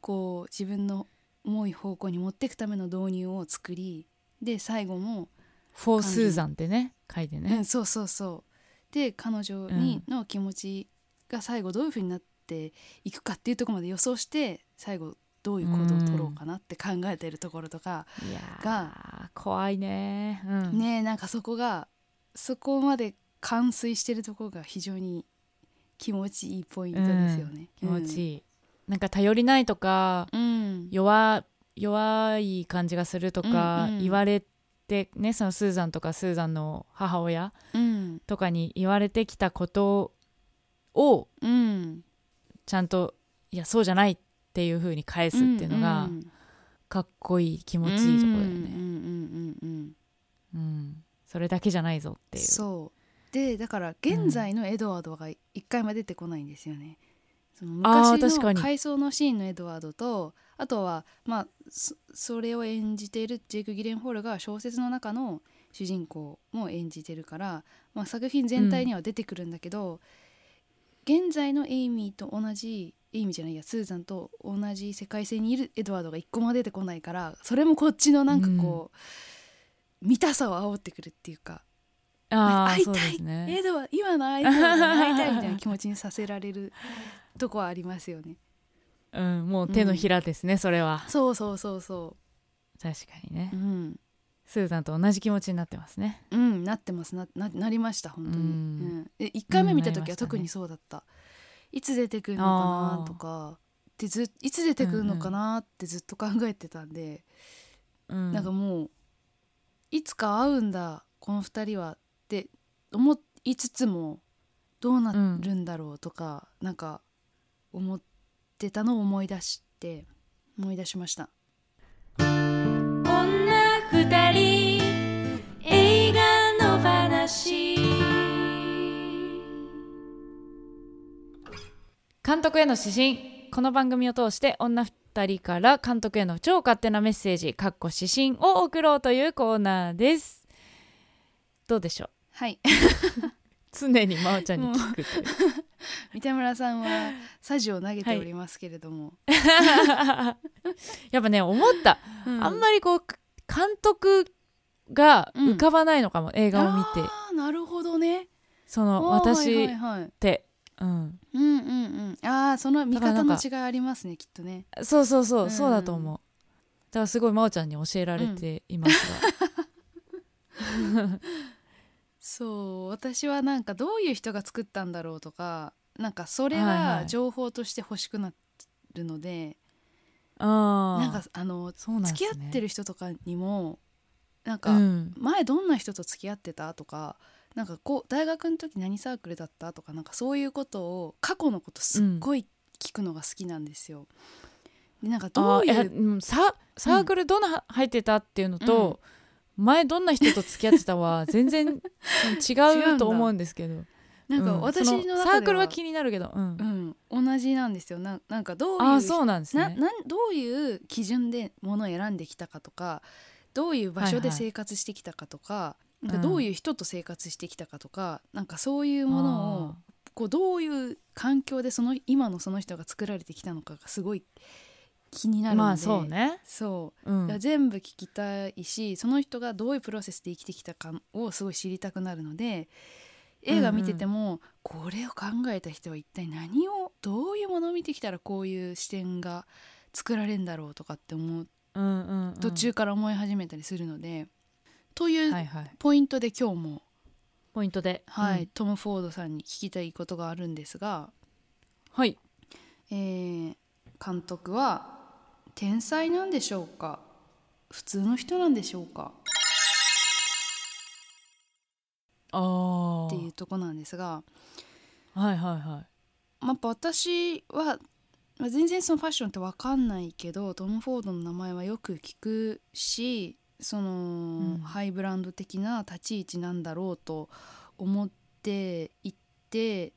こう自分の思い方向に持っていくための導入を作りで最後も、 for Susan ってね書いてね、うん、そうそうそう。で彼女にの気持ちが最後どういう風になっていくかっていうところまで予想して最後どういう行動を取ろうかなって考えてるところとか、いやーが怖いね、うん、ねえなんかそこがそこまで完遂してるところが非常に気持ちいいポイントですよね。気持ちいい、なんか頼りないとかうん、弱弱い感じがするとかうんうん。言われて、ねそのスーザンとかスーザンの母親うん。とかに言われてきたことをうん、ちゃんといやそうじゃないっていう風に返すっていうのがんかっこいい気持ちいいところだよね、うんうんうんうんうん。うん。それだけじゃないぞっていう。そう。でだから現在のエドワードが一回も出てこないんですよね。その昔確かに。の回想のシーンのエドワードとあとはまあそそれを演じているジェイク・ギレンホールが小説の中の主人公も演じてるから、まあ、作品全体には出てくるんだけど、現在のエイミーと同じエイミーじゃないやスーザンと同じ世界線にいるエドワードが一個も出てこないからそれもこっちのなんかこう、見たさを煽ってくるっていうかあ会いたいね。エドワ今の相手に会いたいみたいな気持ちにさせられるとこはありますよね。うんもう手のひらですね、それは。そうそうそうそ確かにね。う。うん、スーザンと同じ気持ちになってますね。うん、なってます。なななりました本当に。ううん。ん、で1回目見た時は特にそうだった。いつ出てくるのかなとかでずいつ出てくるのかなってずっと考えてたんで、うん。なんかもういつか会うんだこの2人はって思いつつもどうなるんだろうとか、なんか思ってたのを思い出して思い出しました。の話監督への指針。この番組を通して女二人から監督への超勝手なメッセージかっこ指針を送ろうというコーナーです。どうでしょう？はい。常に真央ちゃんに聞く 三田村さんはサジを投げておりますけれども、やっぱね思った、うん。あんまりこう監督が浮かばないのかも、映画を見てね。その私っはいはいはい。て。うん。うんうんうん。ああその見方の違いありますねきっとね。そうそうそう、うん。そうだと思う。だからすごい真央ちゃんに教えられていますが、そう私はなんかどういう人が作ったんだろうとかなんかそれはいはがい。情報として欲しくなるので、ああなんかあのね。付き合ってる人とかにもなんか、うん。前どんな人と付き合ってたとかなんかこう大学の時何サークルだったとかなんかそういうことを過去のことすっごい聞くのが好きなんですよ。でなんかどういううんササークルどんな入ってたっていうのと、前どんな人と付き合ってたは全然うん違うと思うんですけど。なんかうん。私の中では、そサークルは気になるけど、うん。うん、同じなんですよ。ななんかどういうああそうなんですね。ななんどういう基準で物を選んできたかとかどういう場所で生活してきたかとか,、うんなんかどういう人と生活してきたかとか、なんかそういうものをこうどういう環境でその今のその人が作られてきたのかがすごい気になるので。まあそうね、そう。うん。全部聞きたいしその人がどういうプロセスで生きてきたかをすごい知りたくなるので映画見てても、これを考えた人は一体何をどういうものを見てきたらこういう視点が作られるんだろうとかって思ううんうんうん。途中から思い始めたりするので、というポイントで今日も、ポイントで。はいうん。トム・フォードさんに聞きたいことがあるんですが、はい。えー監督は天才なんでしょうか？普通の人なんでしょうか？ああっていうとこなんですが、はいはいはい。まあ、やっぱ私は、まあ、全然そのファッションって分かんないけどトム・フォードの名前はよく聞くしその、んハイブランド的な立ち位置なんだろうと思っていって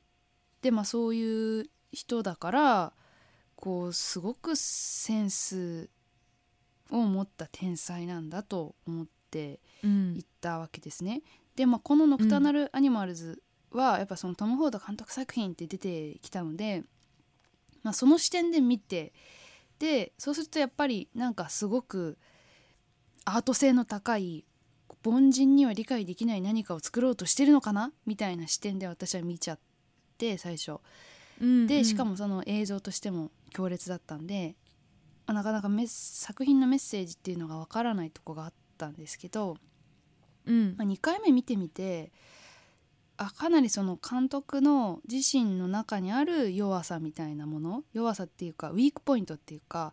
でまあそういう人だからこうすごくセンスを持った天才なんだと思ってうん行ったわけですね。で、まあ、この「ノクターナル・アニマルズ」はやっぱそのトム・フォード監督作品って出てきたので、まあ、その視点で見てでそうするとやっぱりなんかすごくアート性の高い凡人には理解できない何かを作ろうとしてるのかな？みたいな視点で私は見ちゃって最初。うんでしかもその映像としても強烈だったんで、まあなかなか作品のメッセージっていうのがわからないとこがあったんですけど、うん。まあ、2回目見てみてあかなりその監督の自身の中にある弱さみたいなもの？弱さっていうかウィークポイントっていうか、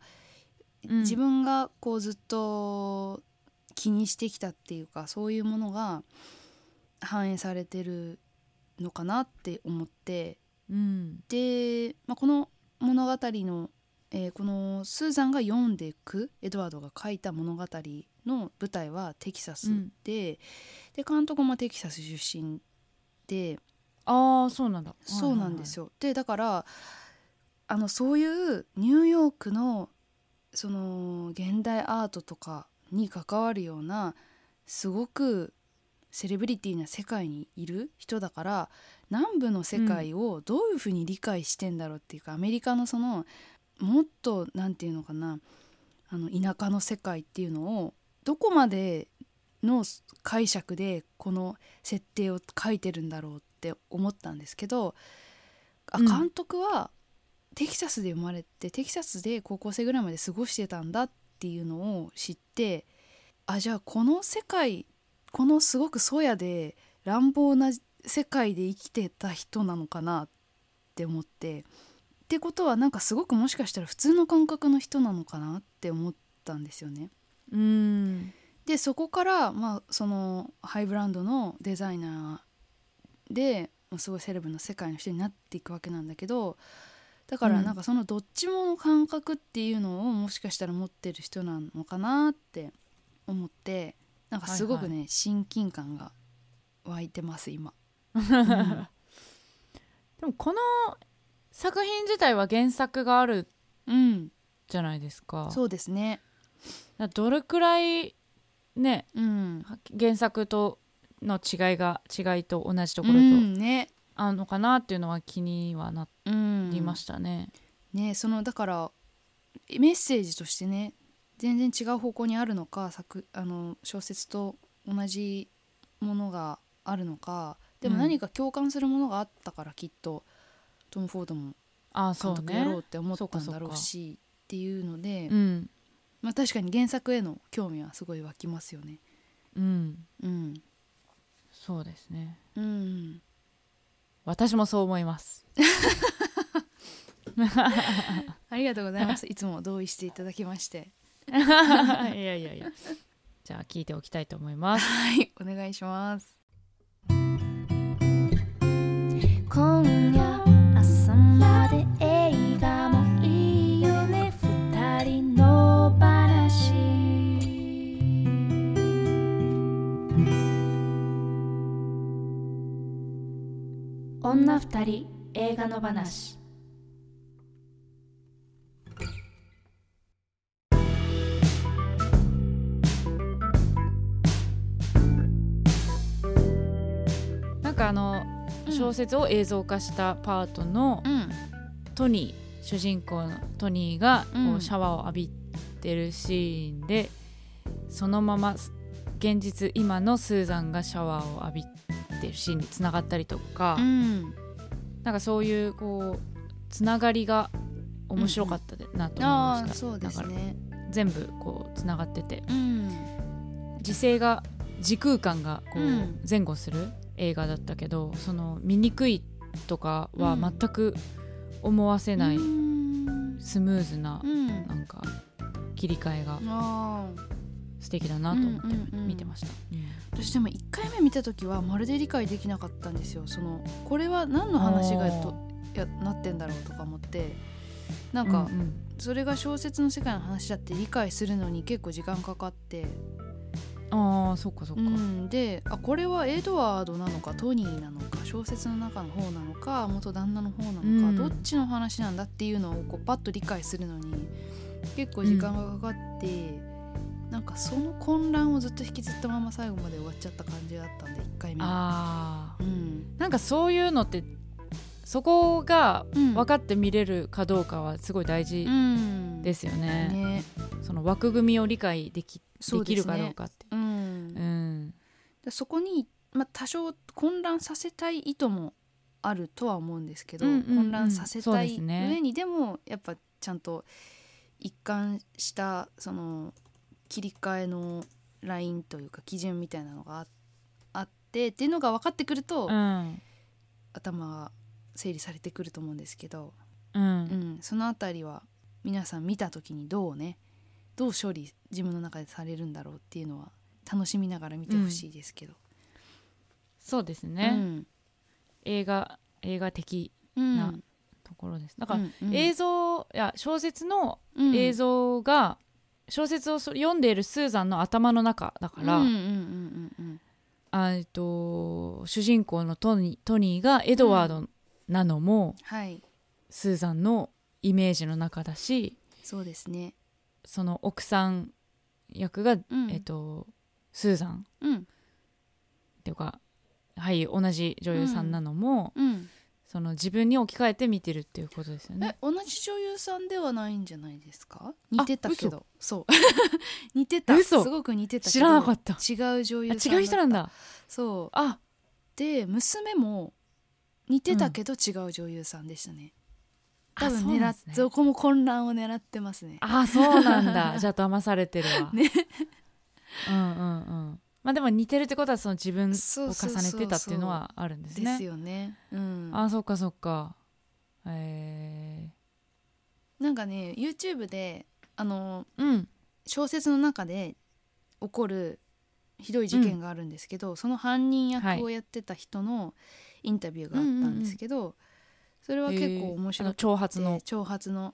うん。自分がこうずっと気にしてきたっていうかそういうものが反映されてるのかなって思って。うん。で、まあ、この物語の、えーこのスーザンが読んでいくエドワードが書いた物語の舞台はテキサスで,、で監督もテキサス出身で。ああそうなんだ。そうなんですよよ。でだからあのそういうニューヨークのその現代アートとかに関わるようなすごくセレブリティな世界にいる人だから南部の世界をどういうふうに理解してんだろうっていうか、アメリカのそのもっとなんていうのかなあの田舎の世界っていうのをどこまでの解釈でこの設定を書いてるんだろうって思ったんですけどあうん。監督はテキサスで生まれてテキサスで高校生ぐらいまで過ごしてたんだっていうのを知ってあじゃあこの世界このすごくそやで乱暴な世界で生きてた人なのかなって思ってってことはなんかすごくもしかしたら普通の感覚の人なのかなって思ったんですよね。うんでそこから、まあ、そのハイブランドのデザイナーでまあすごいセレブな世界の人になっていくわけなんだけどだからうん。なんかそのどっちもの感覚っていうのをもしかしたら持ってる人なのかなって思ってなんかすごくね、親近感が湧いてます今。でもこの作品自体は原作があるうん、じゃないですか。そうですね。どれくらいねうん、原作との違いが違いと同じところうとんね、あるのかなっていうのは気にはなうん、りましたね。ねそのだからメッセージとしてね全然違う方向にあるのか作あの小説と同じものがあるのかでもうん。何か共感するものがあったからきっとトム・フォードもあそう監督やろうねって思ったんだろうしっていうので、うん。まあ、確かに原作への興味はすごい湧きますよね。うん。うん、そうですね。うん、私もそう思います ありがとうございます。いつも同意していただきまして。いやいやいや。じゃあ聞いておきたいと思います。はいお願いします。今夜朝まで映画もいいよね。二人の話。女二人映画の話小説を映像化したパートのうんトニー主人公のトニーがこうん。うシャワーを浴びてるシーンで、そのまま現実今のスーザンがシャワーを浴びてるシーンにつながったりとか、うん。なんかそういうこうつながりが面白かったで、なと思いました。ああそうですだからね全部こうつながってて。うん。時勢が時空間がこうん。う前後する映画だったけど、その醜いとかは全く思わせない、うん。スムーズなうん。なんか切り替えがあ素敵だなと思ってうんうんうん。見てました、私でも1回目見た時はまるで理解できなかったんですよ。そのこれは何の話がとやなってんだろうとか思って。なんか、うんうん。それが小説の世界の話だって理解するのに結構時間かかって、ああそっかそっか、うん、であこれはエドワードなのかトニーなのか小説の中の方なのか元旦那の方なのか、うん。どっちの話なんだっていうのをこうパッと理解するのに結構時間がかかって、なんかその混乱をずっと引きずったまま最後まで終わっちゃった感じだったんで1回目は。ああうん。なんかそういうのってそこがうん。分かって見れるかどうかはすごい大事うん。ですよね,、ね。その枠組みを理解できできるかどうかって。うん。うん。でそこに、まあ、多少混乱させたい意図もあるとは思うんですけど、うんうんうん。混乱させたい上にでもやっぱちゃんと一貫したその切り替えのラインというか基準みたいなのがああってっていうのが分かってくると、うん。頭が整理されてくると思うんですけど、うん。うん、そのあたりは皆さん見た時にどうねどう処理自分の中でされるんだろうっていうのは楽しみながら見てほしいですけど。そうですね、うん。映画映画的うん。なところです。だから、うんうん。映像や小説のうん。映像が、小説をそ読んでいるスーザンの頭の中だから、うんうんうんうんあえっと主人公のトニートニーがエドワードなのも、はい。スーザンのイメージの中だしそうですね。その奥さん役が、うん。えっと、スーザン。うん。っていうかはい同じ女優さんなのも、うん。その自分に置き換えて見てるっていうことですよね。え。同じ女優さんではないんじゃないですか？似てたけど。そう。似てた。嘘。すごく似てた知らなかった。違う女優あさん違う人なんだだ。そう。あ。で娘も似てたけど違う女優さんでしたね、多分狙っそこも混乱を狙ってますね。あそうなんだ。じゃあ騙されてるわ。ね。うんうんうん。まあでも似てるってことはその自分を重ねてたっていうのはあるんですね。ですよね。うん。あそっかそっか。えなんかね YouTube であのー、うん。小説の中で起こるひどい事件があるんですけど、その犯人役をやってた人のインタビューがあったんですけど、それは結構面白くてえーあの挑発の。挑発の。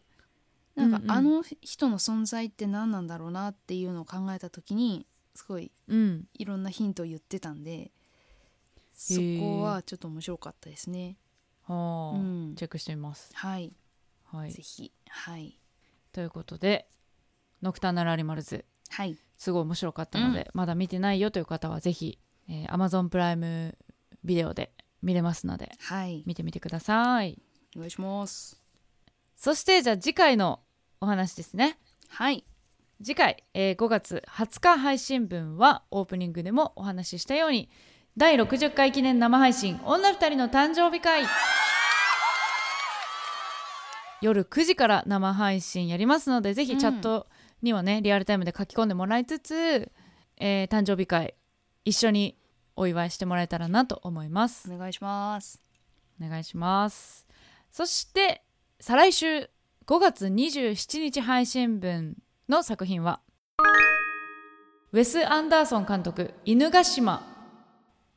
なんか、うんうん。あの人の存在って何なんだろうなっていうのを考えた時にすごいうん。いろんなヒントを言ってたんでそこはちょっと面白かったですね。はあ、うん。チェックしてみます。はい、はい。ぜ。ひ。はい。ということで「ノクターナルアニマルズ。はい」すごい面白かったので、まだ見てないよという方はぜひ、えー、Amazon プライムビデオで見れますのではい見てみてください。お願いします。そしてじゃあ次回のお話ですね。はい次回、えー5月20日配信分はオープニングでもお話ししたように第60回記念生配信女二人の誕生日会夜9時から生配信やりますのでぜうんひチャットにはね、リアルタイムで書き込んでもらいつつ、えー誕生日会一緒にお祝いしてもらえたらなと思います。お願いします。お願いします。そして再来週5月27日配信分の作品はウェス・アンダーソン監督「犬ヶ島」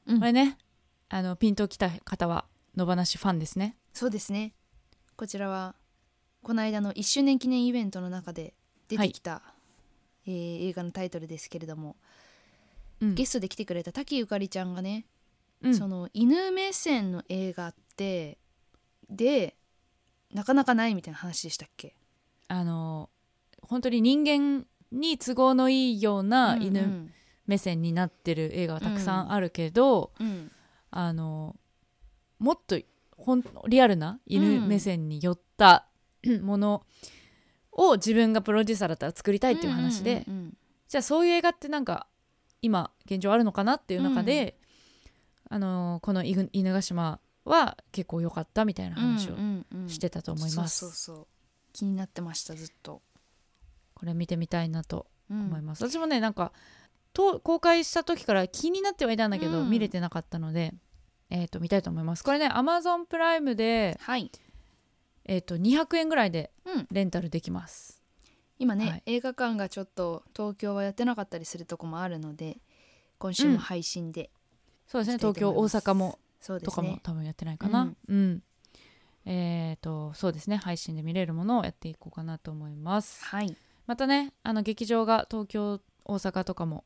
うん。これねあのピンときた方は野放しファンですね。そうですね。こちらはこの間の1周年記念イベントの中で出てきた、えー映画のタイトルですけれども、うん。ゲストで来てくれた滝ゆかりちゃんがね、うん。その犬目線の映画ってでなかなかないみたいな話でしたっけ？あの本当に人間に都合のいいような犬うん。目線になってる映画はたくさんあるけど、うん。うんあのもっとほんリアルな犬目線に寄ったものを自分がプロデューサーだったら作りたいっていう話で、うんうん。じゃあそういう映画ってなんか今現状あるのかなっていう中で、あのこの犬犬ヶ島は結構良かったみたいな話をうんうんうん。してたと思います、そうそうそう。気になってましたずっと、これ見てみたいなとうん思います、私もねなんかと公開した時から気になってはいたんだけど、うん。見れてなかったので、えー、と見たいと思います。これね Amazon プライムで、はい、えー、と200円ぐらいでうん、レンタルできます今ね、はい。映画館がちょっと東京はやってなかったりするとこもあるので今週も配信で、そうですね。東京大阪もとそうですね。かも多分やってないかな。うん、えっ、とそうですね。配信で見れるものをやっていこうかなと思います。はい。またねあの劇場が東京大阪とかも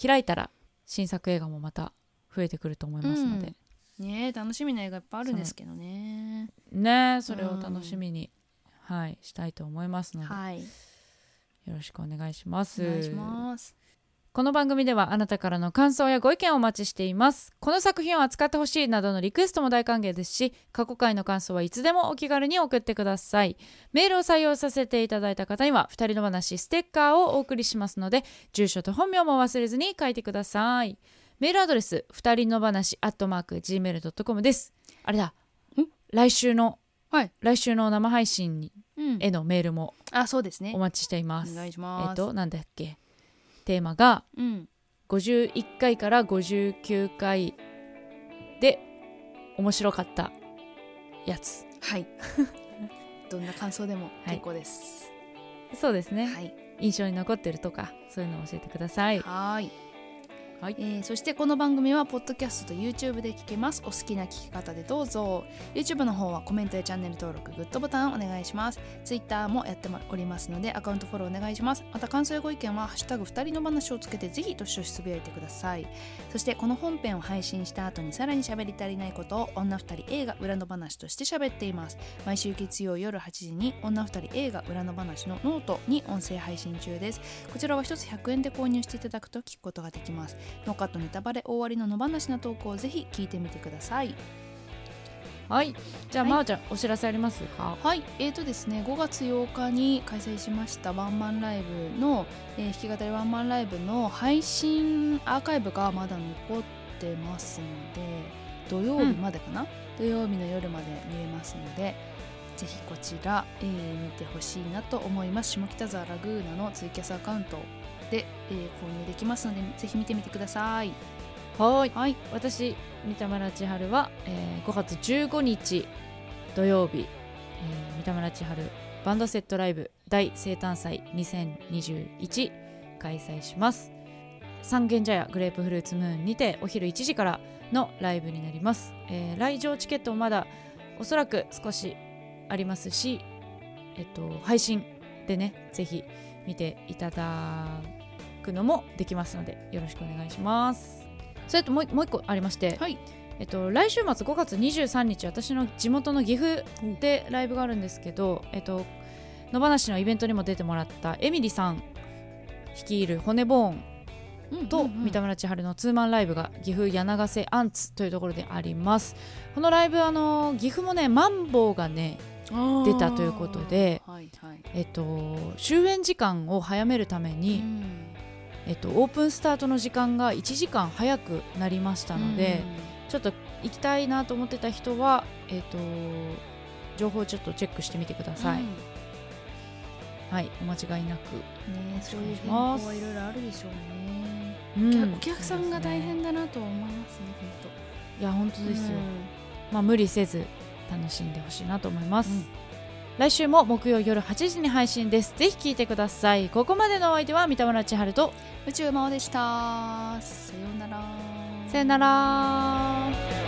開いたら新作映画もまた増えてくると思いますので、ねえ楽しみな映画いっぱいあるんですけどね。ねそれを楽しみに、はいしたいと思いますので、はいよろしくお願いします。お願いします。この番組ではあなたからの感想やご意見をお待ちしています。この作品を扱ってほしいなどのリクエストも大歓迎ですし過去回の感想はいつでもお気軽に送ってください。メールを採用させていただいた方には2人の話ステッカーをお送りしますので住所と本名も忘れずに書いてください。メールアドレス2人の話アットマーク Gmail.com です。あれだ。ん？来週の、はい。来週の生配信にうんへのメールもあそうですね。お待ちしています。お願いしえます。っとなんだっけ？テーマがうん。51回から59回で面白かったやつ。はい。どんな感想でも結構です。そうですね、はい。印象に残ってるとかそういうのを教えてください。はいはい。えーそしてこの番組はポッドキャストと YouTube で聞けます。お好きな聞き方でどうぞ。YouTube の方はコメントやチャンネル登録グッドボタンお願いします。Twitter もやっておりますのでアカウントフォローお願いします。また感想やご意見は「ハッシュタグ二人の話」をつけてぜひどしどしつぶやいてください。そしてこの本編を配信した後にさらに喋り足りないことを女二人映画裏の話として喋っています。毎週月曜夜8時に女二人映画裏の話のノートに音声配信中です。こちらは1つ100円で購入していただくと聞くことができます。ノーカットネタバレ大ありの野放しな投稿をぜひ聞いてみてください。はい。じゃあ、はい。まおちゃんお知らせありますか？はい。えーとですね5月8日に開催しましたワンマンライブの、えー弾き語りワンマンライブの配信アーカイブがまだ残ってますので土曜日までかな、土曜日の夜まで見れますのでぜひこちら、えー見てほしいなと思います。下北沢ラグーナのツイキャスアカウントで、えー購入できますのでぜひ見てみてください。はい。はい。私三田村千春は、えー5月15日土曜日、えー三田村千春バンドセットライブ大生誕祭2021開催します。三軒茶屋グレープフルーツムーンにてお昼1時からのライブになります、えー来場チケットもまだおそらく少しありますしえっと配信でねぜひ見ていただくのもできますのでよろしくお願いします。それともうもう一個ありまして、はい。えっと、来週末5月23日私の地元の岐阜でライブがあるんですけど、えっと、野放しのイベントにも出てもらったエミリさん率いる骨ボーンと三田村千春のツーマンライブが岐阜柳ヶ瀬アンツというところであります。このライブあの岐阜もねマンボウがね出たということではいはい。えっと終演時間を早めるために、えっと、オープンスタートの時間が1時間早くなりましたので、ちょっと行きたいなと思ってた人は、えっと情報をちょっとチェックしてみてください、うん。はいお間違いなく、ねそういう変更はいろいろあるでしょうね、うん。お客さんが大変だだなとは思いますねいや本当本当ですよ、まあ無理せず楽しんでほしいなと思います、うん来週も木曜夜8時に配信です。ぜひ聞いてください。ここまでのお相手は三田村千春と宇宙魔王でした。さようなら。さよなら